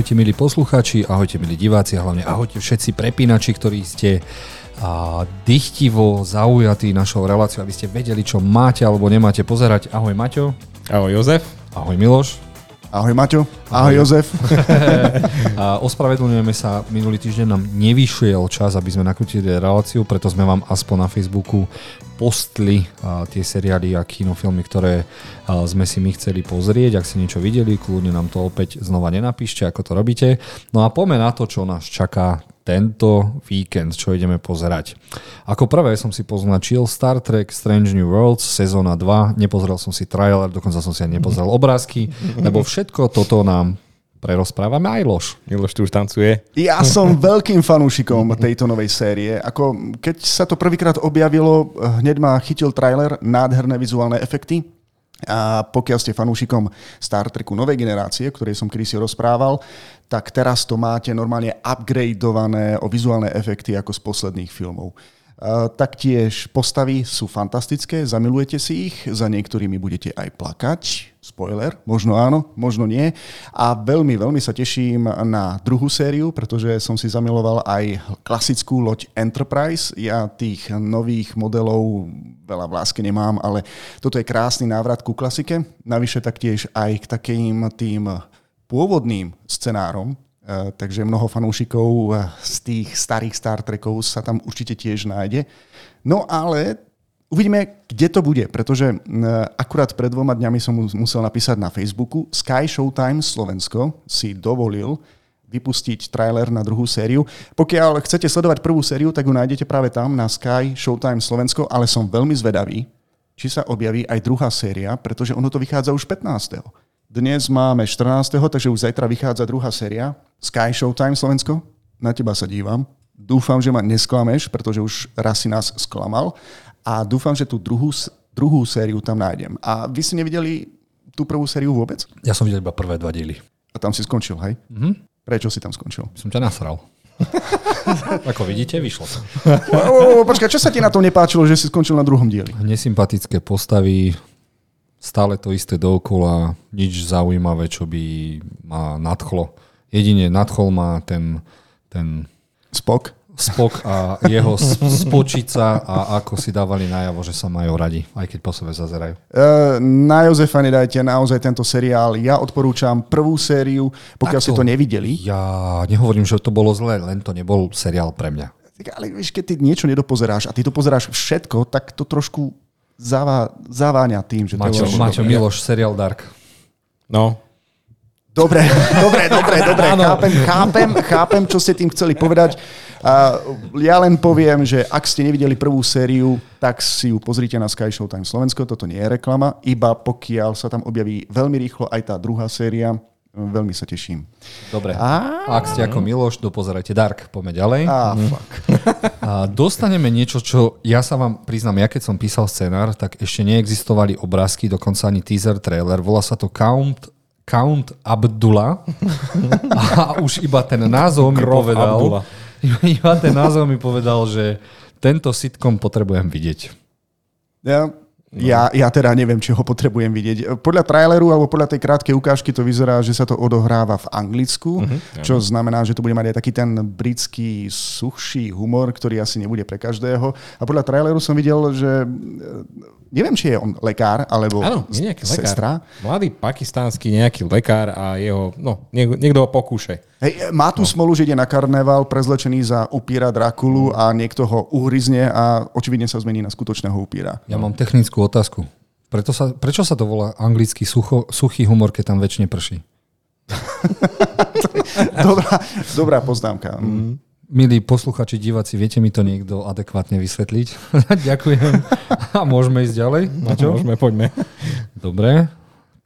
Ahojte milí poslucháči, ahojte milí diváci a hlavne ahojte všetci prepínači, ktorí ste a dychtivo zaujatí našou reláciou, aby ste vedeli, čo máte alebo nemáte pozerať. Ahoj Maťo. Ahoj Jozef. Ahoj Miloš. Ahoj Maťo. Ahoj, Ahoj Jozef. a ospravedlňujeme sa, minulý týždeň nám nevyšiel čas, aby sme nakrutili reláciu, preto sme vám aspoň na Facebooku postli a, tie seriály a kinofilmy, ktoré a, sme si my chceli pozrieť. Ak ste niečo videli, kľudne nám to opäť znova nenapíšte, ako to robíte. No a poďme na to, čo nás čaká tento víkend, čo ideme pozerať. Ako prvé som si poznačil Star Trek Strange New Worlds sezóna 2, nepozrel som si trailer, dokonca som si ani nepozrel obrázky, lebo všetko toto nám prerozprávame aj Lož. Miloš tu už tancuje. Ja som veľkým fanúšikom tejto novej série. Ako keď sa to prvýkrát objavilo, hneď ma chytil trailer, nádherné vizuálne efekty. A pokiaľ ste fanúšikom Star Treku novej generácie, o ktorej som kedysi rozprával, tak teraz to máte normálne upgradeované o vizuálne efekty ako z posledných filmov. Taktiež postavy sú fantastické, zamilujete si ich, za niektorými budete aj plakať. Spoiler, možno áno, možno nie. A veľmi, veľmi sa teším na druhú sériu, pretože som si zamiloval aj klasickú loď Enterprise. Ja tých nových modelov veľa v láske nemám, ale toto je krásny návrat ku klasike. Navyše taktiež aj k takým tým pôvodným scenárom, Eh, takže mnoho fanúšikov eh, z tých starých Star Trekov sa tam určite tiež nájde. No ale uvidíme, kde to bude, pretože eh, akurát pred dvoma dňami som musel napísať na Facebooku Sky Showtime Slovensko si dovolil vypustiť trailer na druhú sériu. Pokiaľ chcete sledovať prvú sériu, tak ju nájdete práve tam na Sky Showtime Slovensko, ale som veľmi zvedavý, či sa objaví aj druhá séria, pretože ono to vychádza už 15. Dnes máme 14. takže už zajtra vychádza druhá séria. Sky Showtime Slovensko. Na teba sa dívam. Dúfam, že ma nesklameš, pretože už raz si nás sklamal. A dúfam, že tú druhú, druhú sériu tam nájdem. A vy ste nevideli tú prvú sériu vôbec? Ja som videl iba prvé dva diely. A tam si skončil, hej? Mm-hmm. Prečo si tam skončil? Som ťa nasral. Ako vidíte, vyšlo to. Počkaj, čo sa ti na tom nepáčilo, že si skončil na druhom dieli? Nesympatické postavy, stále to isté dookola, nič zaujímavé, čo by ma nadchlo. Jedine nadchol ma ten, ten Spok? Spok a jeho spočica a ako si dávali najavo, že sa majú radi, aj keď po sebe zazerajú. Uh, na Jozefa nedajte naozaj tento seriál. Ja odporúčam prvú sériu, pokiaľ ste to nevideli. Ja nehovorím, že to bolo zlé, len to nebol seriál pre mňa. Ale vieš, keď ty niečo nedopozeráš a ty to pozeráš všetko, tak to trošku zavá, zaváňa tým, že Maťo, to je... Maťo Miloš, seriál Dark. No. Dobre, dobre, dobre, dobre. chápem, chápem, chápem, čo ste tým chceli povedať. Uh, ja len poviem, že ak ste nevideli prvú sériu, tak si ju pozrite na Sky Showtime Slovensko. Toto nie je reklama, iba pokiaľ sa tam objaví veľmi rýchlo aj tá druhá séria, Veľmi sa teším. Dobre. A... Ak ste ako Miloš, dopozerajte Dark. Poďme ďalej. A, mm. fuck. A dostaneme niečo, čo ja sa vám priznám, ja keď som písal scenár, tak ešte neexistovali obrázky, dokonca ani teaser trailer. Volá sa to Count Count Abdullah a už iba ten názov mi povedal, Abdullah. iba ten názov mi povedal, že tento sitcom potrebujem vidieť. Ja No. Ja, ja teda neviem, či ho potrebujem vidieť. Podľa traileru alebo podľa tej krátkej ukážky to vyzerá, že sa to odohráva v Anglicku, uh-huh, čo uh-huh. znamená, že to bude mať aj taký ten britský suchší humor, ktorý asi nebude pre každého. A podľa traileru som videl, že neviem, či je on lekár, alebo Áno, nejaký sestra. Lekár. Mladý pakistánsky nejaký lekár a jeho, no, niekto ho pokúše. Hej, má tu no. smolu, že ide na karneval prezlečený za upíra Drakulu a niekto ho uhryzne a očividne sa zmení na skutočného upíra. Ja mám technickú otázku. Preto sa, prečo sa to volá anglický sucho, suchý humor, keď tam väčšine prší? dobrá, dobrá poznámka. Mm. Milí posluchači, diváci, viete mi to niekto adekvátne vysvetliť? Ďakujem. A môžeme ísť ďalej? Maťo? Môžeme, poďme. Dobre.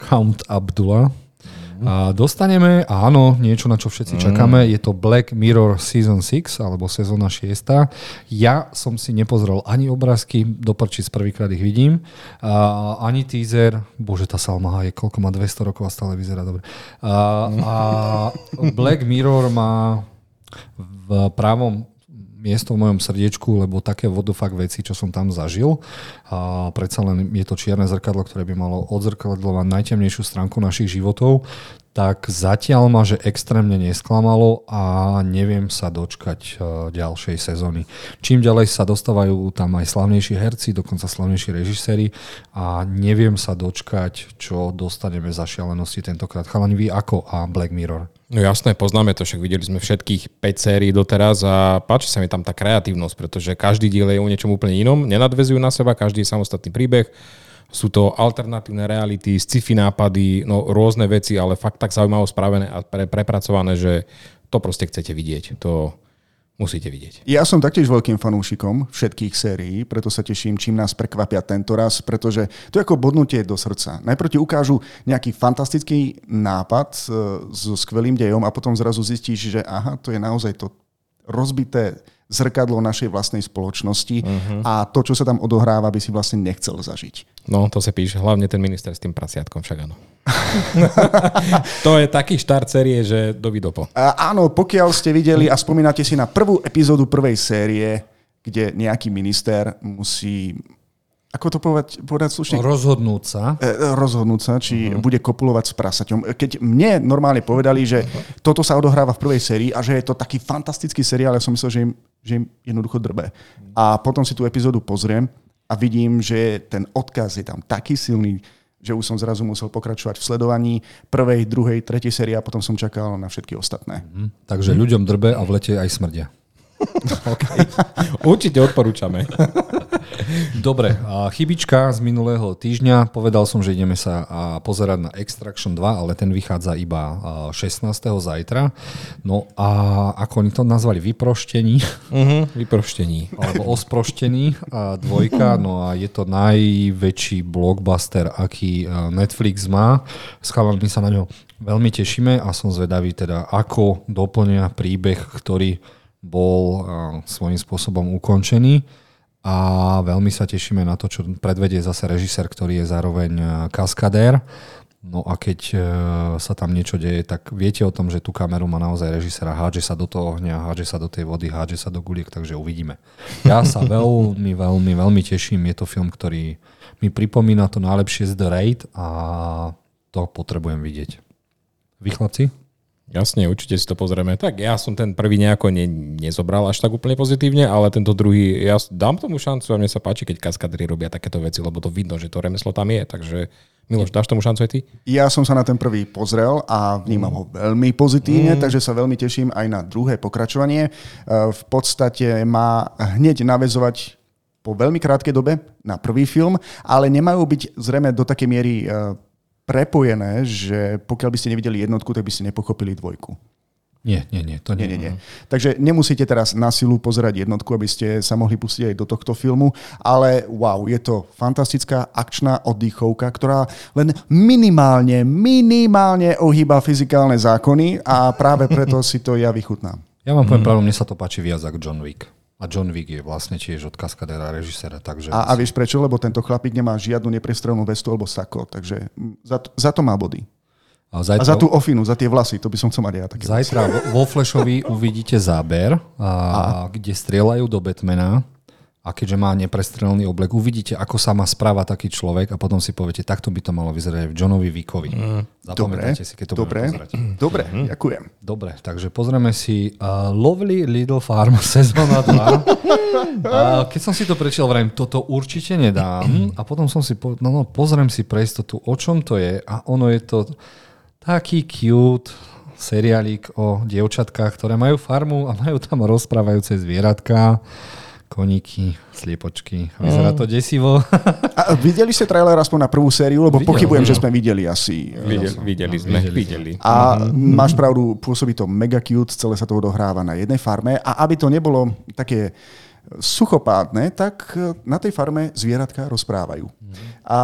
Count Abdullah. A dostaneme, áno, niečo, na čo všetci mm. čakáme, je to Black Mirror Season 6, alebo sezóna 6. Ja som si nepozrel ani obrázky, do z prvýkrát ich vidím, a, ani teaser, bože, tá Salma je koľko má 200 rokov a stále vyzerá dobre. A, a Black Mirror má v právom miesto v mojom srdiečku, lebo také vodofak veci, čo som tam zažil. A predsa len je to čierne zrkadlo, ktoré by malo odzrkadlovať najtemnejšiu stránku našich životov. Tak zatiaľ ma, že extrémne nesklamalo a neviem sa dočkať e, ďalšej sezóny. Čím ďalej sa dostávajú tam aj slavnejší herci, dokonca slavnejší režiséri a neviem sa dočkať, čo dostaneme za šialenosti tentokrát. Chalani, vy ako a Black Mirror? No jasné, poznáme to, však videli sme všetkých 5 sérií doteraz a páči sa mi tam tá kreatívnosť, pretože každý diel je o niečom úplne inom, nenadvezujú na seba, každý je samostatný príbeh sú to alternatívne reality, sci-fi nápady, no rôzne veci, ale fakt tak zaujímavo spravené a pre, prepracované, že to proste chcete vidieť. To musíte vidieť. Ja som taktiež veľkým fanúšikom všetkých sérií, preto sa teším, čím nás prekvapia tento raz, pretože to je ako bodnutie do srdca. Najprv ti ukážu nejaký fantastický nápad e, so skvelým dejom a potom zrazu zistíš, že aha, to je naozaj to rozbité zrkadlo našej vlastnej spoločnosti uh-huh. a to, čo sa tam odohráva, by si vlastne nechcel zažiť. No, to sa píše, hlavne ten minister s tým prasiatkom, však áno. to je taký štart série, že do vidopo. A, áno, pokiaľ ste videli a spomínate si na prvú epizódu prvej série, kde nejaký minister musí ako to povedať, povedať slušne? Rozhodnúť sa. E, rozhodnúť sa, či uh-huh. bude kopulovať s prasaťom. Keď mne normálne povedali, že toto sa odohráva v prvej sérii a že je to taký fantastický seriál, ja som myslel, že im, že im jednoducho drbe. A potom si tú epizódu pozriem a vidím, že ten odkaz je tam taký silný, že už som zrazu musel pokračovať v sledovaní prvej, druhej, tretej série a potom som čakal na všetky ostatné. Uh-huh. Takže uh-huh. ľuďom drbe a v lete aj smrdia. okay. Určite odporúčame. Dobre, a chybička z minulého týždňa. Povedal som, že ideme sa pozerať na Extraction 2, ale ten vychádza iba 16. zajtra. No a ako oni to nazvali? Vyproštení? Uh-huh, vyproštení. Alebo osproštení a dvojka. No a je to najväčší blockbuster, aký Netflix má. S chalami sa na ňo veľmi tešíme a som zvedavý teda, ako doplnia príbeh, ktorý bol svojím spôsobom ukončený a veľmi sa tešíme na to, čo predvedie zase režisér, ktorý je zároveň e, kaskadér. No a keď e, sa tam niečo deje, tak viete o tom, že tú kameru má naozaj režisera, hádže sa do toho ohňa, hádže sa do tej vody, hádže sa do guliek, takže uvidíme. Ja sa veľmi, veľmi, veľmi teším. Je to film, ktorý mi pripomína to najlepšie z The Raid a to potrebujem vidieť. Vy chlapci? Jasne, určite si to pozrieme. Tak ja som ten prvý nejako ne, nezobral až tak úplne pozitívne, ale tento druhý, ja dám tomu šancu a mne sa páči, keď kaskadri robia takéto veci, lebo to vidno, že to remeslo tam je. Takže Miloš, dáš tomu šancu aj ty? Ja som sa na ten prvý pozrel a vnímam ho veľmi pozitívne, mm. takže sa veľmi teším aj na druhé pokračovanie. E, v podstate má hneď navezovať po veľmi krátkej dobe na prvý film, ale nemajú byť zrejme do takej miery e, prepojené, že pokiaľ by ste nevideli jednotku, tak by ste nepochopili dvojku. Nie, nie, nie, to nie. nie, nie, nie. Takže nemusíte teraz na silu pozerať jednotku, aby ste sa mohli pustiť aj do tohto filmu, ale wow, je to fantastická akčná oddychovka, ktorá len minimálne, minimálne ohýba fyzikálne zákony a práve preto si to ja vychutnám. Ja vám poviem mm. pravdu, mne sa to páči viac ako John Wick. A John Wick je vlastne tiež od kaskadera režisera. Takže... A, a vieš prečo? Lebo tento chlapík nemá žiadnu neprestrelnú vestu alebo sako, takže za to, za to má body. A, zajtra... a za tú ofinu, za tie vlasy, to by som chcel mať ja také. Zajtra vo Flashovi uvidíte záber, a, a. kde strieľajú do Batmana a keďže má neprestrelný oblek, uvidíte, ako sa má správa taký človek a potom si poviete, takto by to malo vyzerať aj v Johnovi Vickovi. Mm. Zapamätajte si, keď to Dobre. pozerať. Dobre, mm. ďakujem. Dobre, takže pozrieme si uh, Lovely Little Farm sezóna 2. uh, keď som si to prečiel, vrajím, toto určite nedám a potom som si povedal, no, no pozriem si pre istotu, o čom to je a ono je to taký cute seriálik o dievčatkách, ktoré majú farmu a majú tam rozprávajúce zvieratka koníky, sliepočky. Vyzerá to desivo. A videli ste trailer aspoň na prvú sériu? Lebo Videl, pochybujem, no. že sme videli asi. Videli, videli sme, videli. videli. A mm-hmm. máš pravdu, pôsobí to mega cute, celé sa to odohráva na jednej farme. A aby to nebolo také suchopádne, tak na tej farme zvieratka rozprávajú. Mm-hmm. A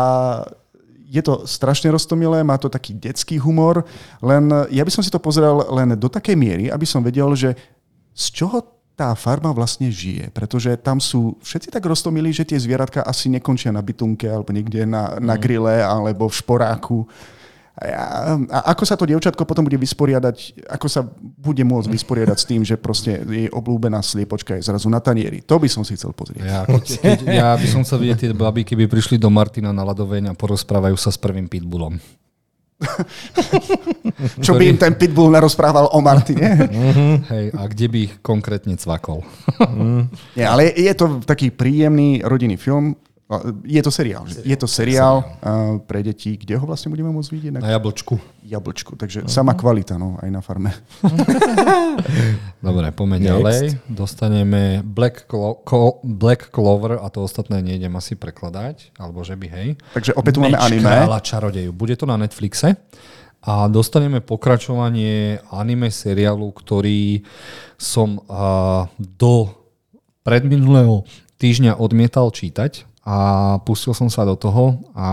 je to strašne roztomilé, má to taký detský humor, len ja by som si to pozrel len do takej miery, aby som vedel, že z čoho tá farma vlastne žije, pretože tam sú všetci tak roztomilí, že tie zvieratka asi nekončia na bytunke alebo niekde na, na mm. grille alebo v šporáku. A, a ako sa to dievčatko potom bude vysporiadať, ako sa bude môcť vysporiadať s tým, že proste jej oblúbená sliepočka je zrazu na tanieri. To by som si chcel pozrieť. Ja, keď, ja by som chcel vidieť tie baby, keby prišli do Martina na ladoveň a porozprávajú sa s prvým pitbullom. Čo by im ten pitbull narozprával o Martine. Hej, a kde by ich konkrétne cvakol? Nie, ale je to taký príjemný rodinný film. Je to seriál. Že? Je to seriál uh, pre deti, kde ho vlastne budeme môcť vidieť? Na jablčku. Jablčku, takže uh-huh. sama kvalita, no, aj na farme. Dobre, poďme ďalej. Dostaneme Black, Clo- Clo- Black Clover a to ostatné nejdem asi prekladať, alebo že by, hej. Takže opäť tu máme anime. kráľa čarodeju. Bude to na Netflixe a dostaneme pokračovanie anime seriálu, ktorý som uh, do predminulého týždňa odmietal čítať a pustil som sa do toho a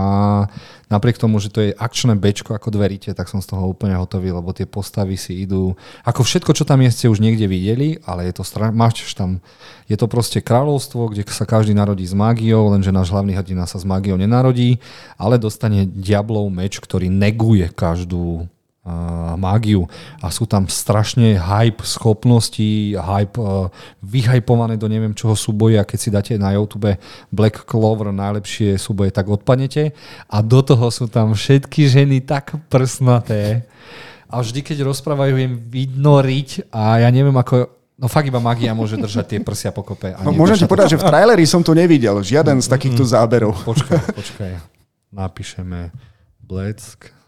napriek tomu, že to je akčné bečko ako dveríte, tak som z toho úplne hotový, lebo tie postavy si idú, ako všetko, čo tam je, ste už niekde videli, ale je to stra- máš tam, je to proste kráľovstvo, kde sa každý narodí s mágiou, lenže náš hlavný hrdina sa s mágiou nenarodí, ale dostane diablov meč, ktorý neguje každú mágiu a sú tam strašne hype schopnosti, hype uh, vyhypované do neviem čoho súboje a keď si dáte na YouTube Black Clover najlepšie súboje, tak odpadnete a do toho sú tam všetky ženy tak prsnaté a vždy keď rozprávajú im vidno riť a ja neviem ako No fakt iba magia môže držať tie prsia pokope. A No, môžem ti povedať, že v traileri som to nevidel. Žiaden z takýchto záberov. Počkaj, počkaj. Napíšeme Bleck.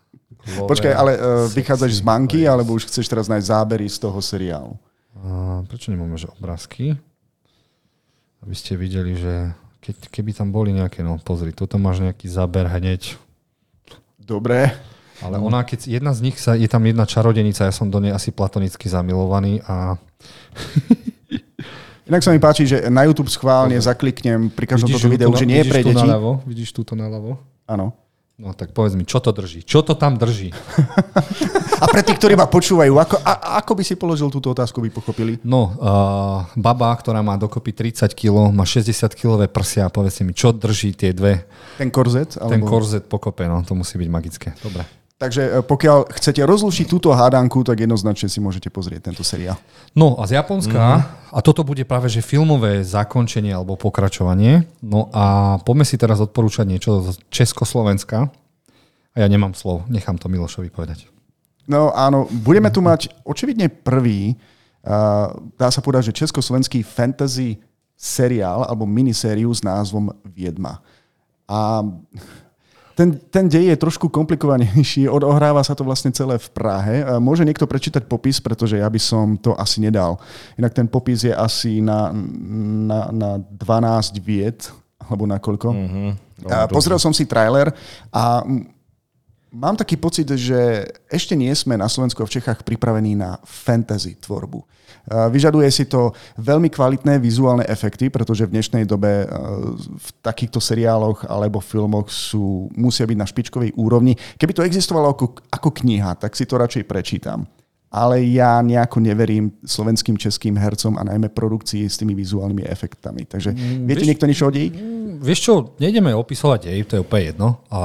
Clover, Počkaj, ale uh, sexy vychádzaš z banky, alebo už chceš teraz nájsť zábery z toho seriálu? A prečo nemáme že obrázky? Aby ste videli, že keď, keby tam boli nejaké, no pozri, toto máš nejaký záber hneď. Dobre. Ale ona, keď jedna z nich, sa, je tam jedna čarodenica, ja som do nej asi platonicky zamilovaný a Inak sa mi páči, že na YouTube schválne zakliknem pri každom toto videu, že nie je pre deti. naľavo? Vidíš túto naľavo? Áno. No tak povedz mi, čo to drží? Čo to tam drží? A pre tých, ktorí ma počúvajú, ako, a, ako by si položil túto otázku, by pochopili? No, uh, baba, ktorá má dokopy 30 kg, má 60 kilové prsia, povedzte mi, čo drží tie dve, Ten korzet? Alebo... ten korzet pokope, no, to musí byť magické. Dobre. Takže e, pokiaľ chcete rozlušiť túto hádanku, tak jednoznačne si môžete pozrieť tento seriál. No a z Japonska, mm-hmm. a toto bude práve že filmové zakončenie alebo pokračovanie, no a poďme si teraz odporúčať niečo z Československa. A ja nemám slov, nechám to Milošovi povedať. No áno, budeme tu mať očividne prvý, uh, dá sa povedať, že československý fantasy seriál alebo minisériu s názvom Viedma. A ten, ten dej je trošku komplikovanejší, odohráva sa to vlastne celé v Prahe. A Môže niekto prečítať popis, pretože ja by som to asi nedal. Inak ten popis je asi na, na, na 12 vied, alebo na koľko. Mm-hmm. A pozrel som si trailer a Mám taký pocit, že ešte nie sme na Slovensku a v Čechách pripravení na fantasy tvorbu. Vyžaduje si to veľmi kvalitné vizuálne efekty, pretože v dnešnej dobe v takýchto seriáloch alebo filmoch sú, musia byť na špičkovej úrovni. Keby to existovalo ako, ako kniha, tak si to radšej prečítam. Ale ja nejako neverím slovenským, českým hercom a najmä produkcii s tými vizuálnymi efektami. Takže viete vieš- niekto niečo o? Vieš čo, nejdeme opisovať jej, to je úplne jedno. A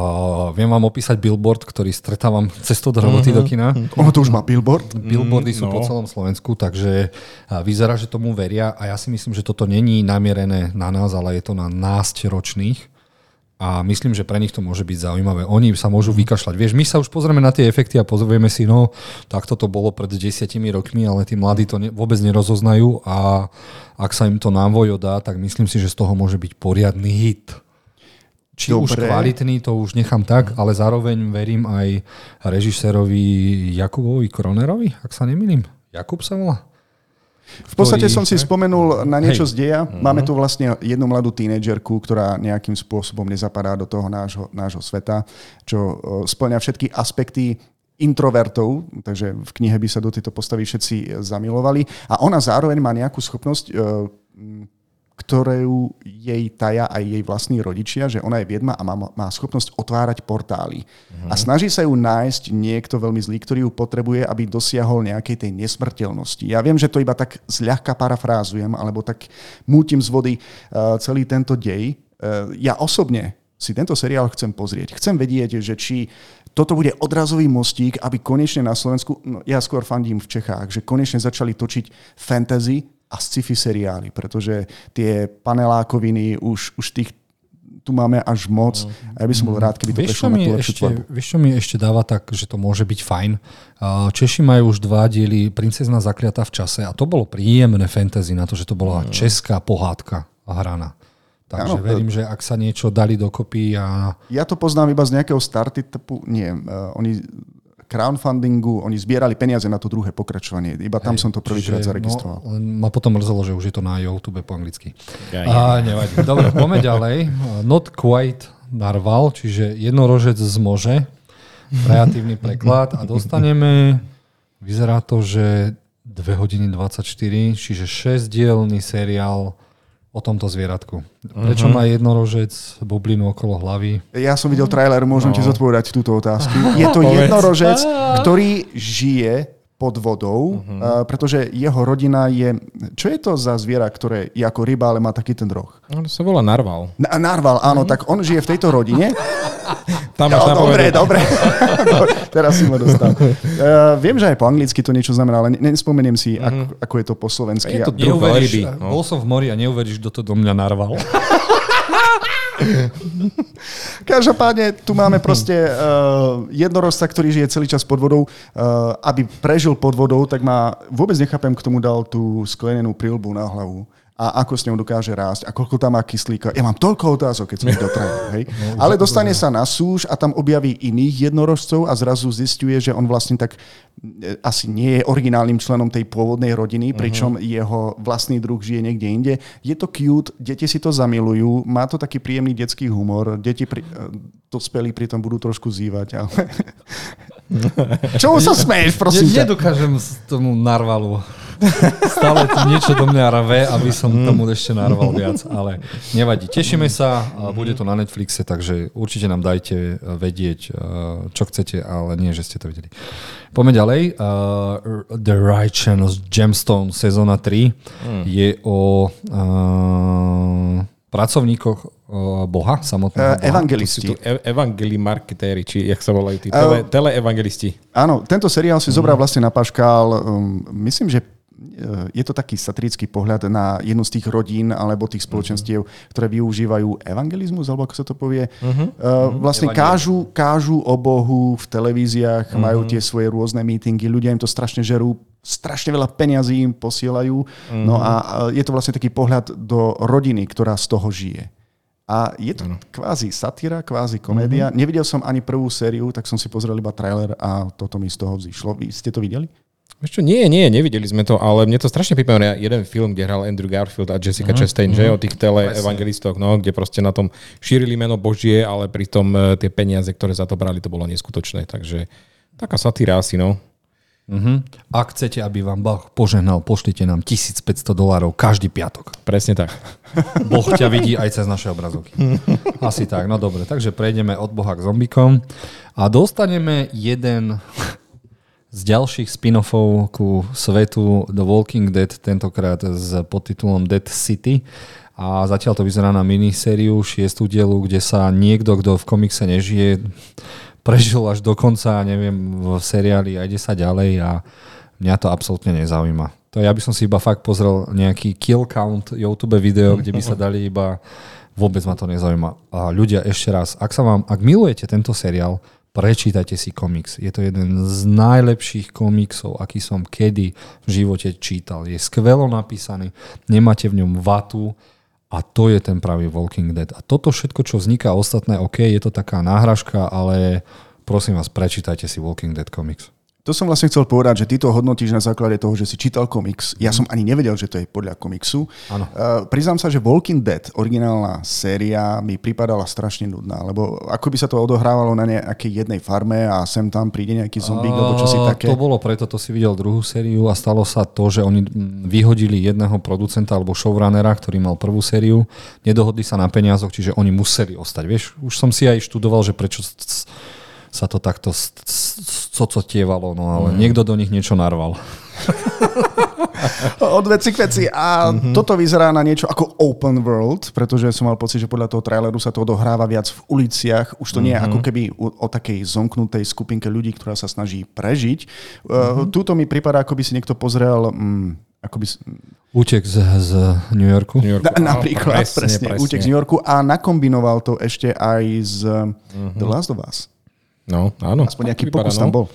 viem vám opísať billboard, ktorý stretávam cestou do roboty mm-hmm. do kina. Ono to už má billboard? Billboardy sú no. po celom Slovensku, takže vyzerá, že tomu veria a ja si myslím, že toto není namierené na nás, ale je to na násť ročných. A myslím, že pre nich to môže byť zaujímavé. Oni sa môžu vykašľať. Vieš, my sa už pozrieme na tie efekty a pozrieme si, no, takto to bolo pred desiatimi rokmi, ale tí mladí to ne, vôbec nerozoznajú a ak sa im to návojo dá, tak myslím si, že z toho môže byť poriadny hit. Či už Dobre. kvalitný, to už nechám tak, ale zároveň verím aj režisérovi Jakubovi Kronerovi, ak sa nemýlim. Jakub sa volá? V podstate som si spomenul na niečo Hej. z deja. Máme tu vlastne jednu mladú tínedžerku, ktorá nejakým spôsobom nezapadá do toho nášho, nášho sveta, čo splňa všetky aspekty introvertov, takže v knihe by sa do tejto postavy všetci zamilovali. A ona zároveň má nejakú schopnosť, e, ktorú jej taja aj jej vlastní rodičia, že ona je viedma a má, má schopnosť otvárať portály. A snaží sa ju nájsť niekto veľmi zlý, ktorý ju potrebuje, aby dosiahol nejakej tej nesmrteľnosti. Ja viem, že to iba tak zľahka parafrázujem, alebo tak mútim z vody uh, celý tento dej. Uh, ja osobne si tento seriál chcem pozrieť. Chcem vedieť, že či toto bude odrazový mostík, aby konečne na Slovensku, no ja skôr fandím v Čechách, že konečne začali točiť fantasy a sci-fi seriály, pretože tie panelákoviny už, už tých tu máme až moc a ja by som bol rád, keby to Vieš, prešlo na tú lepšiu ešte, vieš, čo mi ešte dáva tak, že to môže byť fajn? Češi majú už dva diely Princezna zakliatá v čase a to bolo príjemné fantasy na to, že to bola česká pohádka hraná. Takže Áno, verím, že ak sa niečo dali dokopy a Ja to poznám iba z nejakého starty typu, nie, uh, oni crowdfundingu, oni zbierali peniaze na to druhé pokračovanie. Iba tam som to prvýkrát Čiže, zaregistroval. No, len ma potom mrzelo, že už je to na YouTube po anglicky. Ja, A nevadí. Dobre, poďme ďalej. Not quite narval, čiže jednorožec z može. Kreatívny preklad. A dostaneme, vyzerá to, že 2 hodiny 24, čiže 6-dielný seriál o tomto zvieratku. Prečo má jednorožec bublinu okolo hlavy? Ja som videl trailer, môžem No. ti zodpovedať túto otázku. Je to jednorožec, ktorý žije pod vodou, uh, pretože jeho rodina je... Čo je to za zviera, ktoré je ako ryba, ale má taký ten roh? On sa volá Narval. Na- Narval, áno, tak on žije v tejto rodine. Tam máš dobre, napovedať. dobre. Teraz si ma dostal. Uh, viem, že aj po anglicky to niečo znamená, ale ne- nespomeniem si, ako, ako je to po slovensky. Je to druh. No. bol som v mori a neuveríš, kto to do mňa narval. Každopádne tu máme proste uh, jednorozca, ktorý žije celý čas pod vodou. Uh, aby prežil pod vodou, tak má, vôbec nechápem, k tomu dal tú sklenenú prilbu na hlavu a ako s ňou dokáže rásť a koľko tam má kyslíka. Ja mám toľko otázok, keď som ich dotrajal. Hej? Ale dostane sa na súž a tam objaví iných jednorožcov a zrazu zistuje, že on vlastne tak e, asi nie je originálnym členom tej pôvodnej rodiny, pričom jeho vlastný druh žije niekde inde. Je to cute, deti si to zamilujú, má to taký príjemný detský humor, deti pri, e, dospelí pritom budú trošku zývať. Ale... Čomu sa smeješ, prosím Ne, nedokážem tomu narvalu. Stále tu niečo do mňa rve, aby som tomu ešte narval viac, ale nevadí. Tešíme sa, bude to na Netflixe, takže určite nám dajte vedieť, eh, čo chcete, ale nie, že ste to videli. Poďme ďalej. Uh, The Righteous Gemstone sezóna 3 je o uh, pracovníkoch uh, Boha, samotného Uh, Boha. evangelisti. Sú tu e- evangeli marketéri, či jak sa volajú tí, tele, teleevangelisti. Áno, tento seriál si zobral vlastne na paškál, um, myslím, že uh, je to taký satirický pohľad na jednu z tých rodín alebo tých spoločenstiev, ktoré využívajú evangelizmus, alebo ako sa to povie. Uh, vlastne kážu, kážu o Bohu v televíziách, majú tie svoje rôzne meetingy, ľudia im to strašne žerú, strašne veľa peňazí im posielajú. No a je to vlastne taký pohľad do rodiny, ktorá z toho žije. A je to kvázi satíra, kvázi komédia. Nevidel som ani prvú sériu, tak som si pozrel iba trailer a toto mi z toho vzýšlo. Vy ste to videli? Čo, nie, nie, nevideli sme to, ale mne to strašne pripomína jeden film, kde hral Andrew Garfield a Jessica uh-huh, Chastain, uh-huh. že o tých teleevangelistoch, no, kde proste na tom šírili meno Božie, ale pritom e, tie peniaze, ktoré za to brali, to bolo neskutočné. Takže taká satíra asi, no. Uh-huh. Ak chcete, aby vám Boh požehnal, pošlite nám 1500 dolárov každý piatok. Presne tak. Boh ťa vidí aj cez naše obrazovky. Asi tak, no dobre. Takže prejdeme od Boha k zombikom a dostaneme jeden z ďalších spin-offov ku svetu The Walking Dead, tentokrát s podtitulom Dead City. A zatiaľ to vyzerá na minisériu šiestu dielu, kde sa niekto, kto v komikse nežije, prežil až do konca, neviem, v seriáli a ide sa ďalej a mňa to absolútne nezaujíma. To ja by som si iba fakt pozrel nejaký kill count YouTube video, kde by sa dali iba vôbec ma to nezaujíma. A ľudia, ešte raz, ak sa vám, ak milujete tento seriál, prečítajte si komiks. Je to jeden z najlepších komiksov, aký som kedy v živote čítal. Je skvelo napísaný, nemáte v ňom vatu a to je ten pravý Walking Dead. A toto všetko, čo vzniká ostatné, OK, je to taká náhražka, ale prosím vás, prečítajte si Walking Dead komiks. To som vlastne chcel povedať, že ty to hodnotíš na základe toho, že si čítal komiks. Ja som ani nevedel, že to je podľa komiksu. Áno. Uh, priznám sa, že Walking Dead, originálna séria, mi pripadala strašne nudná, lebo ako by sa to odohrávalo na nejakej jednej farme a sem tam príde nejaký zombík alebo čo si také. To bolo preto, to si videl druhú sériu a stalo sa to, že oni mm, vyhodili jedného producenta alebo showrunnera, ktorý mal prvú sériu, nedohodli sa na peniazoch, čiže oni museli ostať. Vieš, už som si aj študoval, že prečo sa to takto s- s- cocotievalo, no ale mm. niekto do nich niečo narval. Od veci k veci. A mm-hmm. toto vyzerá na niečo ako open world, pretože som mal pocit, že podľa toho traileru sa to odohráva viac v uliciach. Už to nie je ako keby o, o takej zomknutej skupinke ľudí, ktorá sa snaží prežiť. Mm-hmm. Uh, túto mi prípada, ako by si niekto pozrel, um, Ako by, Útek z, z New Yorku. New Yorku. na, Áno, napríklad, presne, presne, útek z New Yorku a nakombinoval to ešte aj z uh-huh. The Last of Us. No, áno. Aspoň nejaký vypadá, pokus tam no. bol.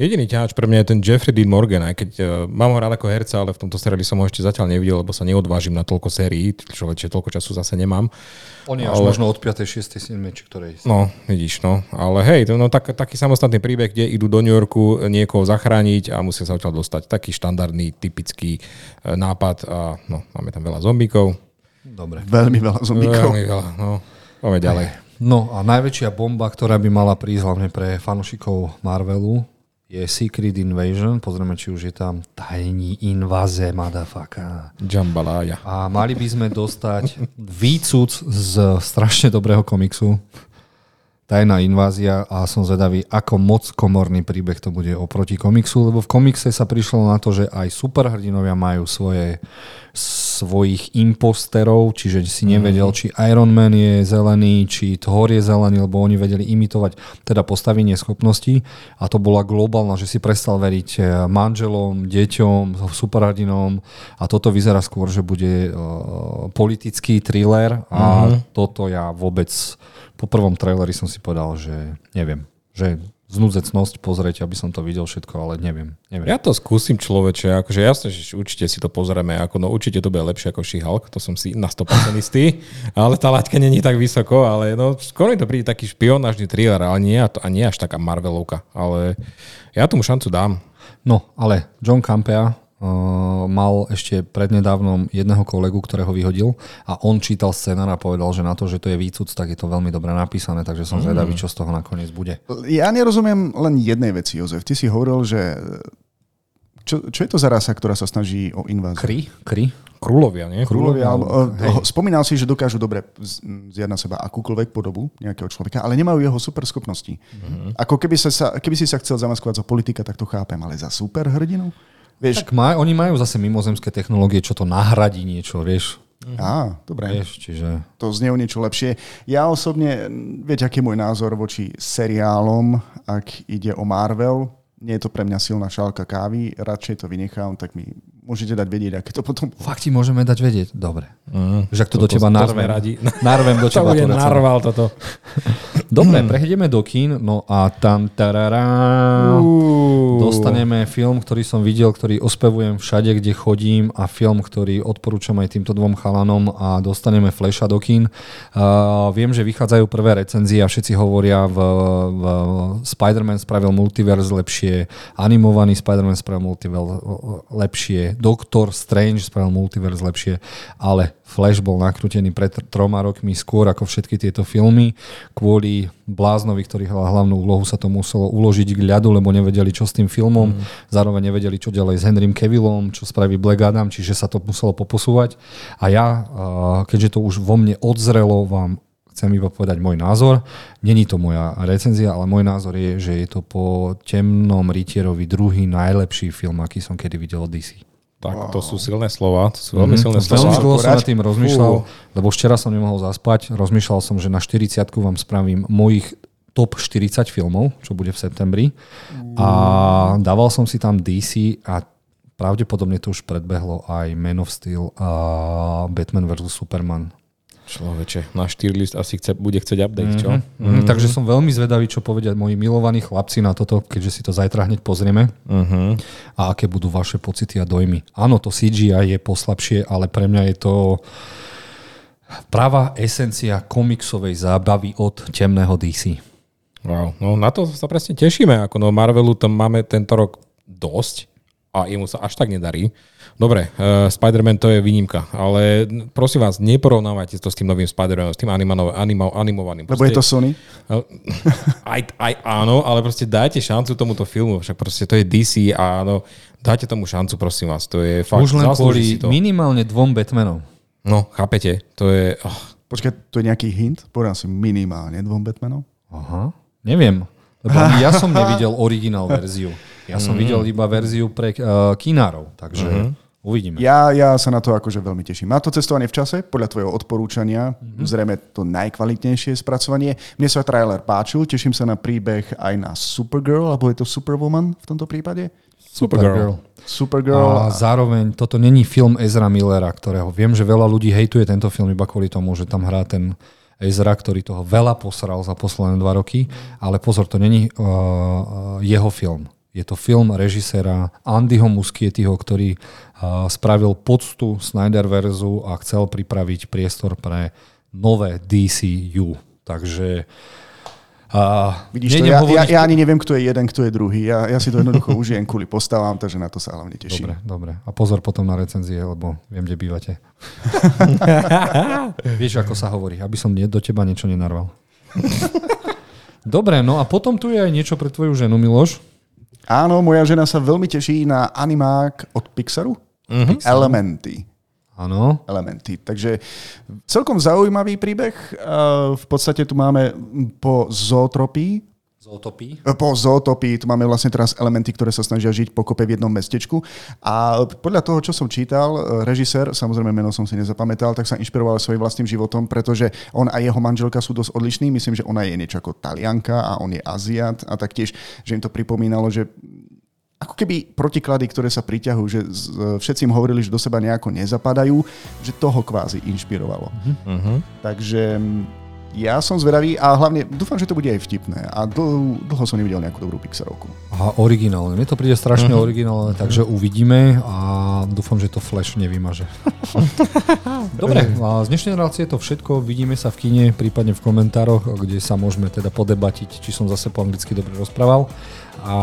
Jediný ťahač pre mňa je ten Jeffrey Dean Morgan, aj keď uh, mám ho rád ako herca, ale v tomto seriáli som ho ešte zatiaľ nevidel, lebo sa neodvážim na toľko sérií, človeče, toľko času zase nemám. On je až Ale- možno od 5. 6. 7. či ktorej. No, vidíš, no. Ale hej, to, no, tak, taký samostatný príbeh, kde idú do New Yorku niekoho zachrániť a musia sa odtiaľ dostať. Taký štandardný, typický e, nápad a no, máme tam veľa zombíkov. Dobre. Veľmi veľa zombíkov. Veľmi veľa, no. Poďme ďalej. No a najväčšia bomba, ktorá by mala prísť hlavne pre fanúšikov Marvelu, je Secret Invasion. Pozrieme, či už je tam tajní invaze, motherfucker. Jambalaya. A mali by sme dostať výcud z strašne dobrého komiksu Tajná invázia a som zvedavý, ako moc komorný príbeh to bude oproti komiksu, lebo v komikse sa prišlo na to, že aj superhrdinovia majú svoje, svojich imposterov, čiže si nevedel, či Iron Man je zelený, či Thor je zelený, lebo oni vedeli imitovať teda postavenie schopností. A to bola globálna, že si prestal veriť eh, manželom, deťom, superhrdinom. A toto vyzerá skôr, že bude uh, politický thriller. A toto ja vôbec po prvom traileri som si povedal, že neviem, že znúdzecnosť pozrieť, aby som to videl všetko, ale neviem. neviem. Ja to skúsim človeče, akože jasne, že určite si to pozrieme, ako, no určite to bude lepšie ako She-Hulk, to som si na 100% istý, ale tá laťka není tak vysoko, ale no skôr mi to príde taký špionážny thriller, ale nie, a nie až taká Marvelovka, ale ja tomu šancu dám. No, ale John Campea mal ešte prednedávnom jedného kolegu, ktorého vyhodil a on čítal scenár a povedal, že na to, že to je výcud, tak je to veľmi dobre napísané, takže som zvedavý, čo z toho nakoniec bude. Ja nerozumiem len jednej veci, Jozef. Ty si hovoril, že čo, čo je to za rasa, ktorá sa snaží o inváziu? Kry? Kry? Krulovia, nie? Krulovia, alebo, Hej. uh, spomínal si, že dokážu dobre zjať na seba akúkoľvek podobu nejakého človeka, ale nemajú jeho super schopnosti. Mhm. Ako keby, sa, keby si sa chcel zamaskovať za politika, tak to chápem, ale za super hrdinu? Vieš, Tak maj, oni majú zase mimozemské technológie, čo to nahradí niečo, vieš? á, dobre. Vieš, čiže... to znie o niečo lepšie. Ja osobne, viete, aký je môj názor voči seriálom, ak ide o Marvel. Nie je to pre mňa silná šálka kávy, radšej to vynechám, tak mi môžete dať vedieť, aké to potom... Fakt ti môžeme dať vedieť? Dobre. Mm. Že ak to, do teba narvem. radi. Narvem do teba. bude to recimo. narval toto. Dobre, prejdeme do kín. No a tam tarará, dostaneme film, ktorý som videl, ktorý ospevujem všade, kde chodím a film, ktorý odporúčam aj týmto dvom chalanom a dostaneme Flasha do kín. Uh, viem, že vychádzajú prvé recenzie a všetci hovoria v, v Spider-Man spravil multiverse lepšie, animovaný Spider-Man spravil multiverse lepšie, Doctor Strange spravil multiverse lepšie, ale Flash bol nakrútený pred tr- troma rokmi skôr ako všetky tieto filmy. Kvôli Bláznovi, ktorý hral hlavnú úlohu, sa to muselo uložiť k ľadu, lebo nevedeli, čo s tým filmom. Mm. Zároveň nevedeli, čo ďalej s Henrym Cavillom, čo spraví Black Adam, čiže sa to muselo poposúvať. A ja, keďže to už vo mne odzrelo, vám chcem iba povedať môj názor. Není to moja recenzia, ale môj názor je, že je to po Temnom rytierovi druhý najlepší film, aký som kedy videl od DC. Tak, to sú silné slova, to sú veľmi silné Veľmi slova. dlho som nad tým rozmýšľal, Fú. lebo včera som nemohol zaspať. Rozmýšľal som, že na 40 vám spravím mojich top 40 filmov, čo bude v septembri. A dával som si tam DC a pravdepodobne to už predbehlo aj Man of Steel a Batman vs. Superman. Človeče, náš tier list asi chce, bude chcieť update, čo? Mm, takže som veľmi zvedavý, čo povedia moji milovaní chlapci na toto, keďže si to zajtra hneď pozrieme. Uh-huh. a aké budú vaše pocity a dojmy. Áno, to CGI je poslabšie, ale pre mňa je to pravá esencia komiksovej zábavy od temného DC. Wow, no na to sa presne tešíme. Ako no Marvelu tam máme tento rok dosť a jemu sa až tak nedarí. Dobre, uh, Spider-Man to je výnimka, ale prosím vás, neporovnávajte to s tým novým Spider-Manom, s tým animano, animo, animovaným. Lebo je to Sony? aj, aj áno, ale proste dajte šancu tomuto filmu, však proste to je DC a áno, dajte tomu šancu, prosím vás, to je fakt, Už len kvôli minimálne dvom Batmanom. No, chápete, to je... Oh, Počkaj, to je nejaký hint? Povedal si minimálne dvom Batmanov? Aha, neviem. Lebo ja som nevidel originál verziu. Ja som videl iba verziu pre uh, kinárov, takže uvidíme. Ja, ja sa na to akože veľmi teším. Má to cestovanie v čase, podľa tvojho odporúčania, mm-hmm. zrejme to najkvalitnejšie spracovanie. Mne sa trailer páčil, teším sa na príbeh aj na Supergirl, alebo je to Superwoman v tomto prípade? Supergirl. Supergirl. A zároveň toto není film Ezra Millera, ktorého viem, že veľa ľudí hejtuje tento film iba kvôli tomu, že tam hrá ten Ezra, ktorý toho veľa posral za posledné dva roky, ale pozor, to není uh, jeho film. Je to film režiséra Andyho Muschietyho, ktorý spravil poctu Snyderverzu a chcel pripraviť priestor pre nové DCU. Takže a Vidíš to, ja, ja, ja ani neviem, kto je jeden, kto je druhý. Ja, ja si to jednoducho užijem kvôli postavám, takže na to sa hlavne teším. Dobre, dobre. A pozor potom na recenzie, lebo viem, kde bývate. Vieš, ako sa hovorí, aby som do teba niečo nenarval. dobre, no a potom tu je aj niečo pre tvoju ženu, Miloš. Áno, moja žena sa veľmi teší na animák od Pixaru. Mm-hmm. Elementy. Áno. elementy. Takže celkom zaujímavý príbeh. V podstate tu máme po zootropii, Zootopii? Po zootopii tu máme vlastne teraz elementy, ktoré sa snažia žiť pokope v jednom mestečku. A podľa toho, čo som čítal, režisér, samozrejme meno som si nezapamätal, tak sa inšpiroval svojim vlastným životom, pretože on a jeho manželka sú dosť odlišní. Myslím, že ona je niečo ako talianka a on je Aziat a taktiež, že im to pripomínalo, že ako keby protiklady, ktoré sa priťahujú, že všetci im hovorili, že do seba nejako nezapadajú, že toho kvázi inšpirovalo. Uh-huh. Takže ja som zvedavý a hlavne dúfam, že to bude aj vtipné. A dlho, dlho som nevidel nejakú dobrú Pixarovku. A originálne. Mne to príde strašne uh-huh. originálne, takže uvidíme a dúfam, že to Flash nevymaže. Dobre, a z dnešnej relácie je to všetko. Vidíme sa v kine, prípadne v komentároch, kde sa môžeme teda podebatiť, či som zase po anglicky dobre rozprával. A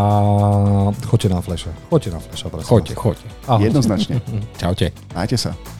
choďte na Flasha. Choďte na Flasha. Choďte, choďte. Jednoznačne. Čaute. Majte sa.